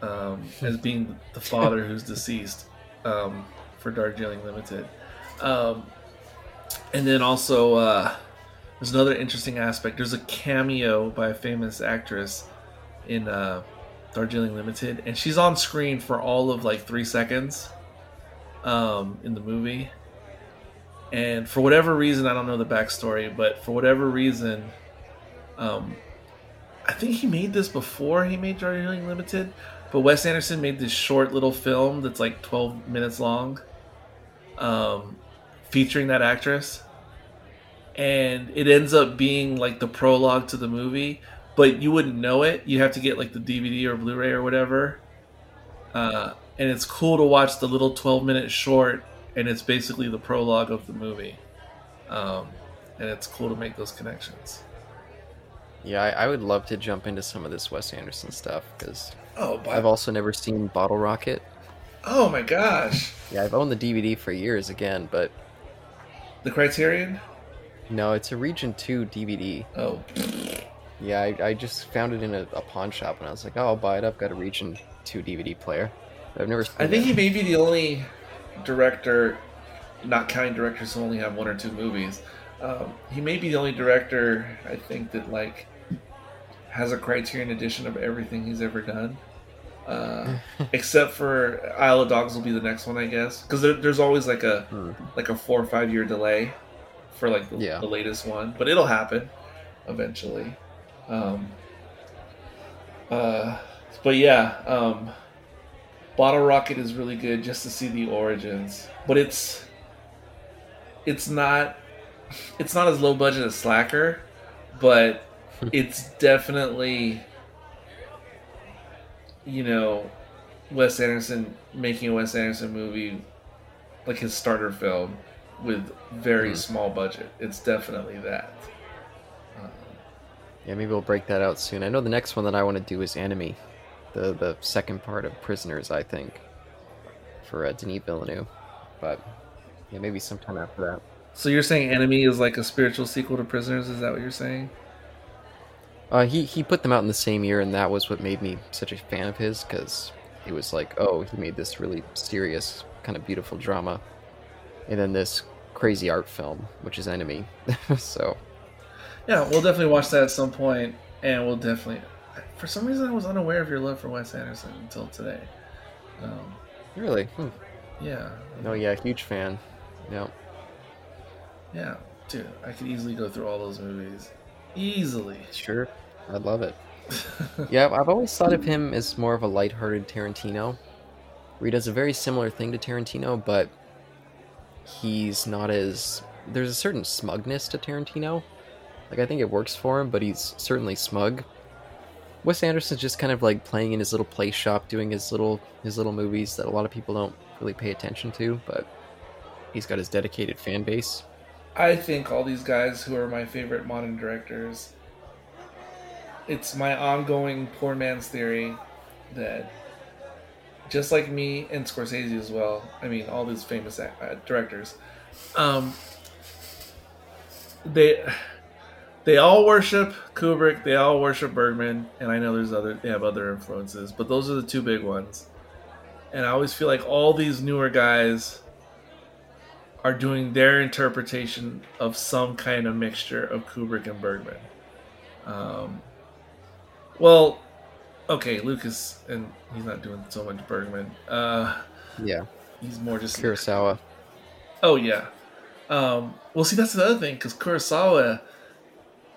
um, as being the father who's deceased um, for Darjeeling Limited. Um, and then also uh, there's another interesting aspect. There's a cameo by a famous actress in uh, Darjeeling Limited, and she's on screen for all of like three seconds um, in the movie. And for whatever reason, I don't know the backstory, but for whatever reason, um, I think he made this before he made Darjeeling Limited, but Wes Anderson made this short little film that's like 12 minutes long, um, featuring that actress. And it ends up being like the prologue to the movie, but you wouldn't know it. You'd have to get like the DVD or Blu-ray or whatever. Uh, and it's cool to watch the little 12 minute short, and it's basically the prologue of the movie. Um, and it's cool to make those connections. Yeah, I, I, would love to jump into some of this Wes Anderson stuff because oh, I've also never seen Bottle Rocket. Oh my gosh! Yeah, I've owned the DVD for years again, but the Criterion. No, it's a Region Two DVD. Oh. Yeah, I, I just found it in a, a, pawn shop, and I was like, "Oh, I'll buy it up." Got a Region Two DVD player. I've never. I think he may be the only director, not counting directors who only have one or two movies. Um, he may be the only director I think that like has a Criterion edition of everything he's ever done. Uh, except for Isle of Dogs will be the next one, I guess, because there, there's always like a hmm. like a four or five year delay for like the, yeah. the latest one, but it'll happen eventually. Um, uh, but yeah, um, Bottle Rocket is really good just to see the origins, but it's it's not it's not as low budget as Slacker, but it's definitely you know Wes Anderson making a Wes Anderson movie like his starter film with very mm. small budget. It's definitely that. Um, yeah, maybe we'll break that out soon. I know the next one that I want to do is Enemy, the the second part of Prisoners, I think, for uh, Denis Villeneuve. But yeah, maybe sometime after that. So you're saying Enemy is like a spiritual sequel to Prisoners? Is that what you're saying? Uh, he he put them out in the same year, and that was what made me such a fan of his because it was like, oh, he made this really serious, kind of beautiful drama, and then this crazy art film, which is Enemy. so, yeah, we'll definitely watch that at some point, and we'll definitely. For some reason, I was unaware of your love for Wes Anderson until today. Um, really? Hmm. Yeah. No, yeah, huge fan. Yeah. Yeah, dude, I could easily go through all those movies. Easily. Sure. I'd love it. yeah, I've always thought of him as more of a lighthearted Tarantino, where he does a very similar thing to Tarantino, but he's not as. There's a certain smugness to Tarantino. Like, I think it works for him, but he's certainly smug. Wes Anderson's just kind of like playing in his little play shop, doing his little his little movies that a lot of people don't really pay attention to, but he's got his dedicated fan base. I think all these guys who are my favorite modern directors, it's my ongoing poor man's theory that just like me and Scorsese as well, I mean, all these famous uh, directors, um, they they all worship Kubrick, they all worship Bergman, and I know there's other they have other influences, but those are the two big ones. And I always feel like all these newer guys are doing their interpretation of some kind of mixture of Kubrick and Bergman. Um, well, okay, Lucas, and he's not doing so much Bergman. Uh, yeah, he's more just Kurosawa. Oh yeah. Um, well, see, that's the other thing because Kurosawa,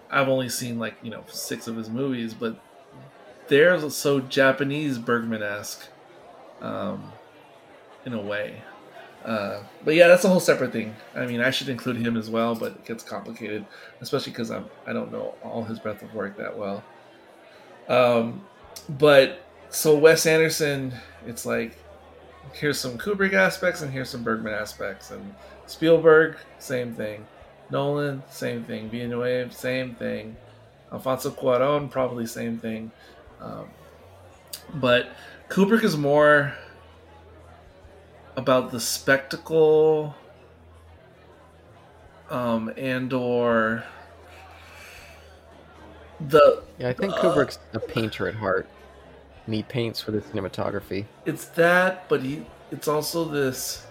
I've only seen like you know six of his movies, but they're so Japanese Bergman esque, um, in a way. Uh, but yeah, that's a whole separate thing. I mean, I should include him as well, but it gets complicated, especially because I'm I don't know all his breadth of work that well. Um, but so Wes Anderson, it's like here's some Kubrick aspects and here's some Bergman aspects, and Spielberg, same thing. Nolan, same thing. Villeneuve, same thing. Alfonso Cuarón, probably same thing. Um, but Kubrick is more about the spectacle um, and or the yeah i think uh, kubrick's a painter at heart and he paints for the cinematography it's that but he it's also this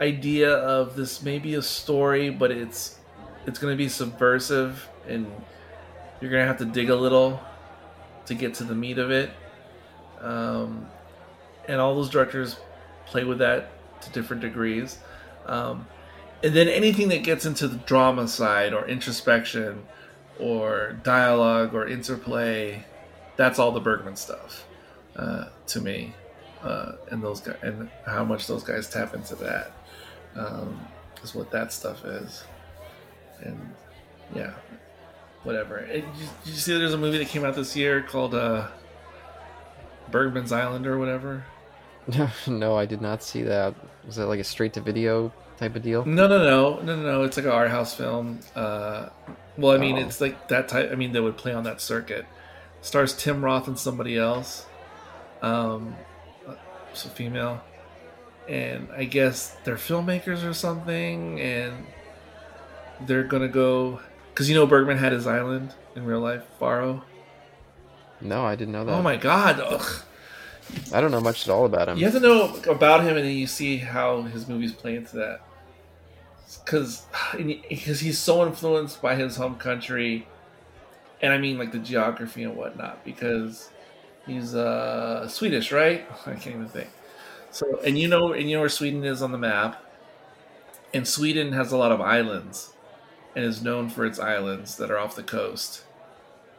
idea of this may be a story, but it's it's going to be subversive, and you're going to have to dig a little to get to the meat of it. Um, and all those directors play with that to different degrees. Um, and then anything that gets into the drama side or introspection or dialogue or interplay, that's all the Bergman stuff uh, to me. Uh, and those guys, and how much those guys tap into that um, is what that stuff is. And yeah, whatever. you, you, see there's a movie that came out this year called uh, Bergman's Island or whatever? no, I did not see that. Was that like a straight to video type of deal? No, no, no, no, no, no. It's like an art house film. Uh, well, I mean, oh. it's like that type. I mean, they would play on that circuit. Stars Tim Roth and somebody else. Um, so female, and I guess they're filmmakers or something, and they're gonna go because you know Bergman had his island in real life, Faro. No, I didn't know that. Oh my god. Ugh. I don't know much at all about him. You have to know about him, and then you see how his movies play into that. Because because he's so influenced by his home country, and I mean like the geography and whatnot. Because he's uh, Swedish, right? I can't even think. So and you know and you know where Sweden is on the map, and Sweden has a lot of islands, and is known for its islands that are off the coast,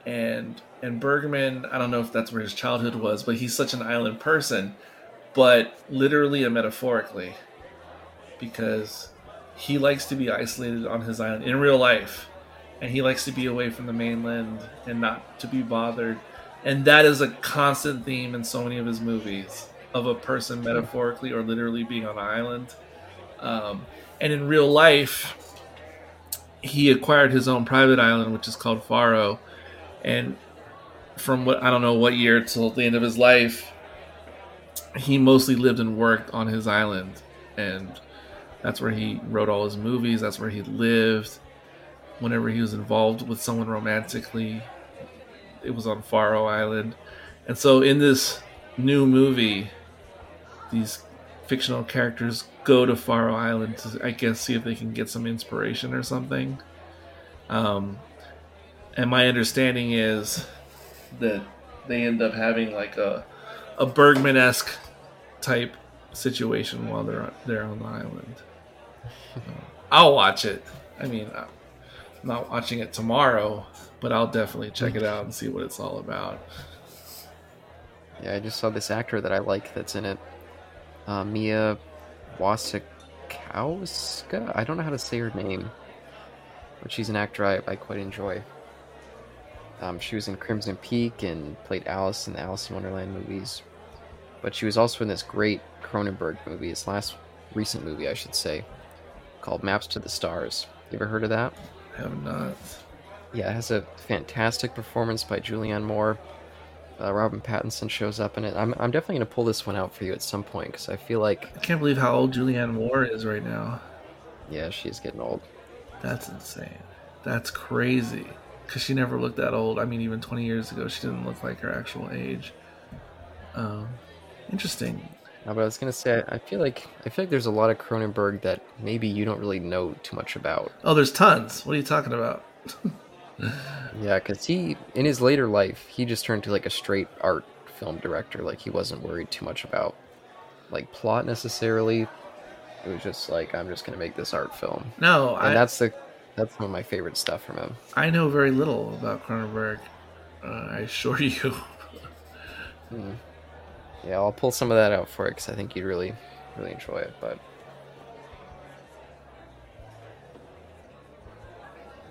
and and Bergman, I don't know if that's where his childhood was, but he's such an island person, but literally and metaphorically, because he likes to be isolated on his island in real life, and he likes to be away from the mainland and not to be bothered, and that is a constant theme in so many of his movies of a person metaphorically or literally being on an island, um, and in real life, he acquired his own private island, which is called Faro, and from what I don't know what year till the end of his life, he mostly lived and worked on his island, and that's where he wrote all his movies. That's where he lived. Whenever he was involved with someone romantically, it was on Faro Island, and so in this new movie, these fictional characters go to Faro Island to, I guess, see if they can get some inspiration or something. Um, and my understanding is that they end up having like a a Bergman esque type situation while they're they're on the island. I'll watch it. I mean, I'm not watching it tomorrow, but I'll definitely check it out and see what it's all about. Yeah, I just saw this actor that I like that's in it, uh, Mia Wasikowska. I don't know how to say her name, but she's an actor I, I quite enjoy. Um, she was in Crimson Peak and played Alice in the Alice in Wonderland movies. But she was also in this great Cronenberg movie, his last recent movie, I should say, called Maps to the Stars. You ever heard of that? I have not. Yeah, it has a fantastic performance by Julianne Moore. Uh, Robin Pattinson shows up in it. I'm, I'm definitely going to pull this one out for you at some point because I feel like. I can't believe how old Julianne Moore is right now. Yeah, she's getting old. That's insane. That's crazy because she never looked that old. I mean, even 20 years ago, she didn't look like her actual age. Um, interesting. No, but I was gonna say, I feel like I feel like there's a lot of Cronenberg that maybe you don't really know too much about. Oh, there's tons. What are you talking about? yeah, because he in his later life he just turned to like a straight art film director. Like he wasn't worried too much about like plot necessarily. It was just like I'm just gonna make this art film. No, and I... that's the that's some of my favorite stuff from him. I know very little about Cronenberg. Uh, I assure you. hmm. Yeah, I'll pull some of that out for it because I think you'd really, really enjoy it. But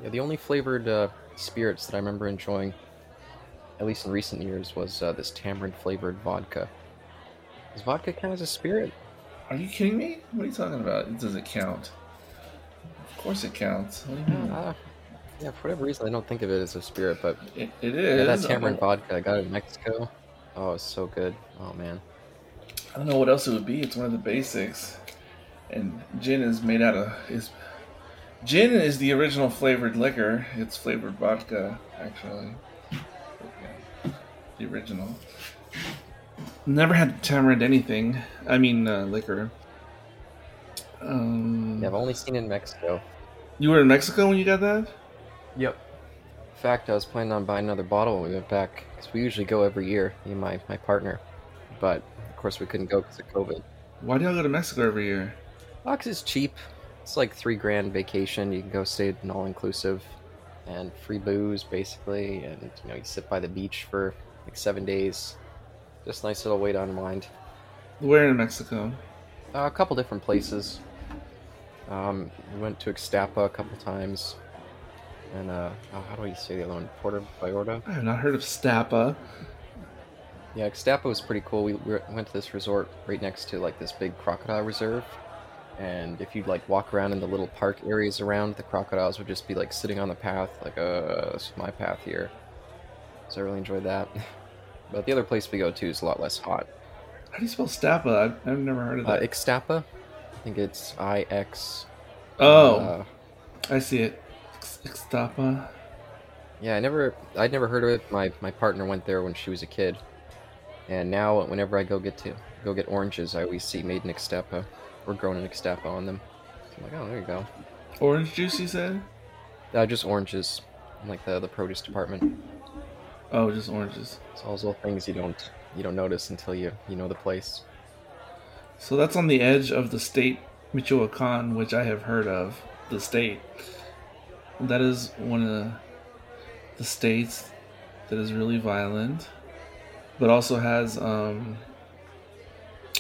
yeah, the only flavored uh, spirits that I remember enjoying, at least in recent years, was uh, this tamarind flavored vodka. Is vodka count as a spirit? Are you kidding me? What are you talking about? Does it count? Of course it counts. What do you mean? Uh, yeah, for whatever reason, I don't think of it as a spirit, but it, it is. Yeah, that tamarind vodka I got it in Mexico. Oh, it's so good. Oh man. I don't know what else it would be. It's one of the basics, and gin is made out of is. Gin is the original flavored liquor. It's flavored vodka, actually. Yeah, the original. Never had tamarind anything. I mean, uh, liquor. Um, yeah, I've only seen in Mexico. You were in Mexico when you got that? Yep. In fact, I was planning on buying another bottle when we went back because we usually go every year, me and my, my partner. But of course, we couldn't go because of COVID. Why do y'all go to Mexico every year? Cause it's cheap. It's like three grand vacation. You can go stay an all inclusive and free booze basically, and you know you sit by the beach for like seven days. Just nice little way to unwind. Where in Mexico? Uh, a couple different places. Um, we went to Ixtapa a couple times, and uh, oh, how do you say the other one? Puerto Vallarta. I have not heard of Stapa. Yeah, Ixtapa was pretty cool. We, we went to this resort right next to like this big crocodile reserve, and if you'd like walk around in the little park areas around, the crocodiles would just be like sitting on the path, like, uh, this is my path here. So I really enjoyed that. But the other place we go to is a lot less hot. How do you spell Stapa? I've, I've never heard of Uh, that. Ixtapa, I think it's I X. oh, uh, I see it. Ix- Ixtapa. Yeah, I never, I'd never heard of it. My my partner went there when she was a kid, and now whenever I go get to go get oranges, I always see made in Ixtapa or grown in Ixtapa on them. So I'm like, oh, there you go. Orange juice, you said? Uh, just oranges, like the the produce department. Oh, just oranges. It's all those little things you don't you don't notice until you you know the place. So that's on the edge of the state Michoacan, which I have heard of. The state. That is one of the states that is really violent, but also has um,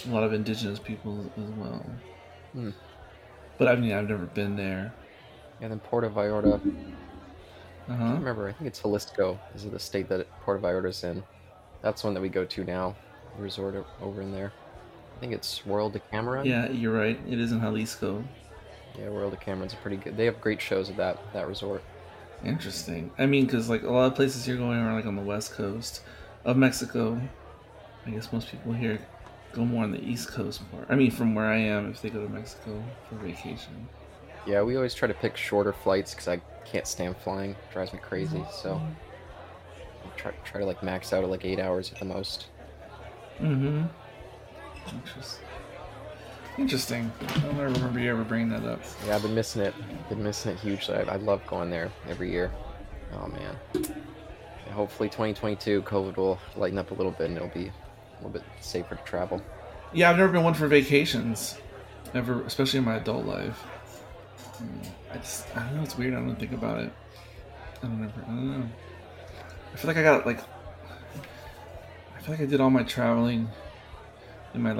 a lot of indigenous people as well. Hmm. But I mean, I've never been there. And then Puerto Vallarta. Uh I don't remember. I think it's Jalisco. Is it the state that Puerto Vallarta's in? That's one that we go to now. Resort over in there. I think it's Royal Decameron. Yeah, you're right. It is in Jalisco. Yeah, Royal Decameron's a pretty good. They have great shows at that that resort. Interesting. I mean, because like a lot of places you're going are like on the west coast of Mexico. I guess most people here go more on the east coast part. I mean, from where I am, if they go to Mexico for vacation. Yeah, we always try to pick shorter flights because I can't stand flying. drives me crazy. So I try try to like max out at like eight hours at the most. Mm-hmm. Interesting. Interesting. I don't remember you ever bringing that up. Yeah, I've been missing it. Been missing it hugely. I, I love going there every year. Oh man. Hopefully 2022 COVID will lighten up a little bit and it'll be a little bit safer to travel. Yeah, I've never been one for vacations, ever, especially in my adult life. Mm, I just, I don't know. It's weird. I don't think about it. I don't ever. I don't know. I feel like I got like. I feel like I did all my traveling in my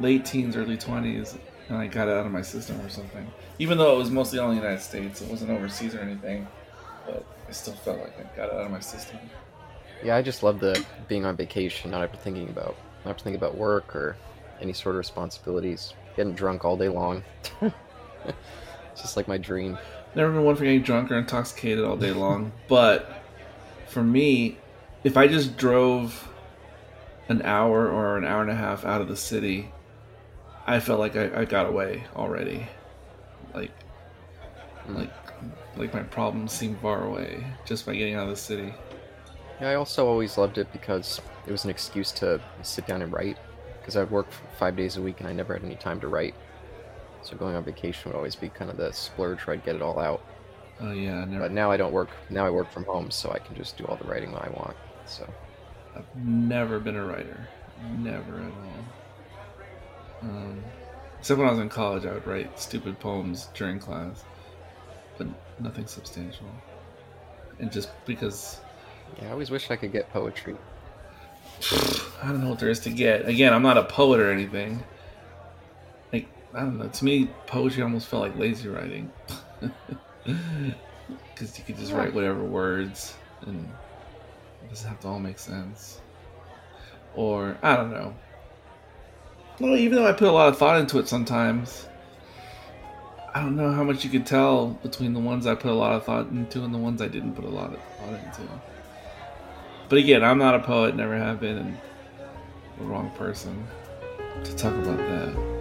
late teens, early twenties, and I got it out of my system or something. Even though it was mostly only in the United States, it wasn't overseas or anything, but I still felt like I got it out of my system. Yeah, I just love the being on vacation, not ever thinking about not ever thinking about work or any sort of responsibilities. Getting drunk all day long. it's just like my dream. Never been one for getting drunk or intoxicated all day long, but for me, if I just drove an hour or an hour and a half out of the city, I felt like I, I got away already. Like, like, like my problems seemed far away just by getting out of the city. Yeah, I also always loved it because it was an excuse to sit down and write. Because I'd work five days a week and I never had any time to write. So going on vacation would always be kind of the splurge where I'd get it all out. Oh yeah, never. But now I don't work. Now I work from home, so I can just do all the writing I want. So I've never been a writer. Never at all. Um, except when I was in college, I would write stupid poems during class, but nothing substantial. And just because yeah, I always wish I could get poetry. I don't know what there is to get. Again, I'm not a poet or anything. Like I don't know. To me, poetry almost felt like lazy writing, because you could just write whatever words, and it doesn't have to all make sense. Or I don't know. No, even though I put a lot of thought into it sometimes, I don't know how much you could tell between the ones I put a lot of thought into and the ones I didn't put a lot of thought into. But again, I'm not a poet, never have been, and the wrong person to talk about that.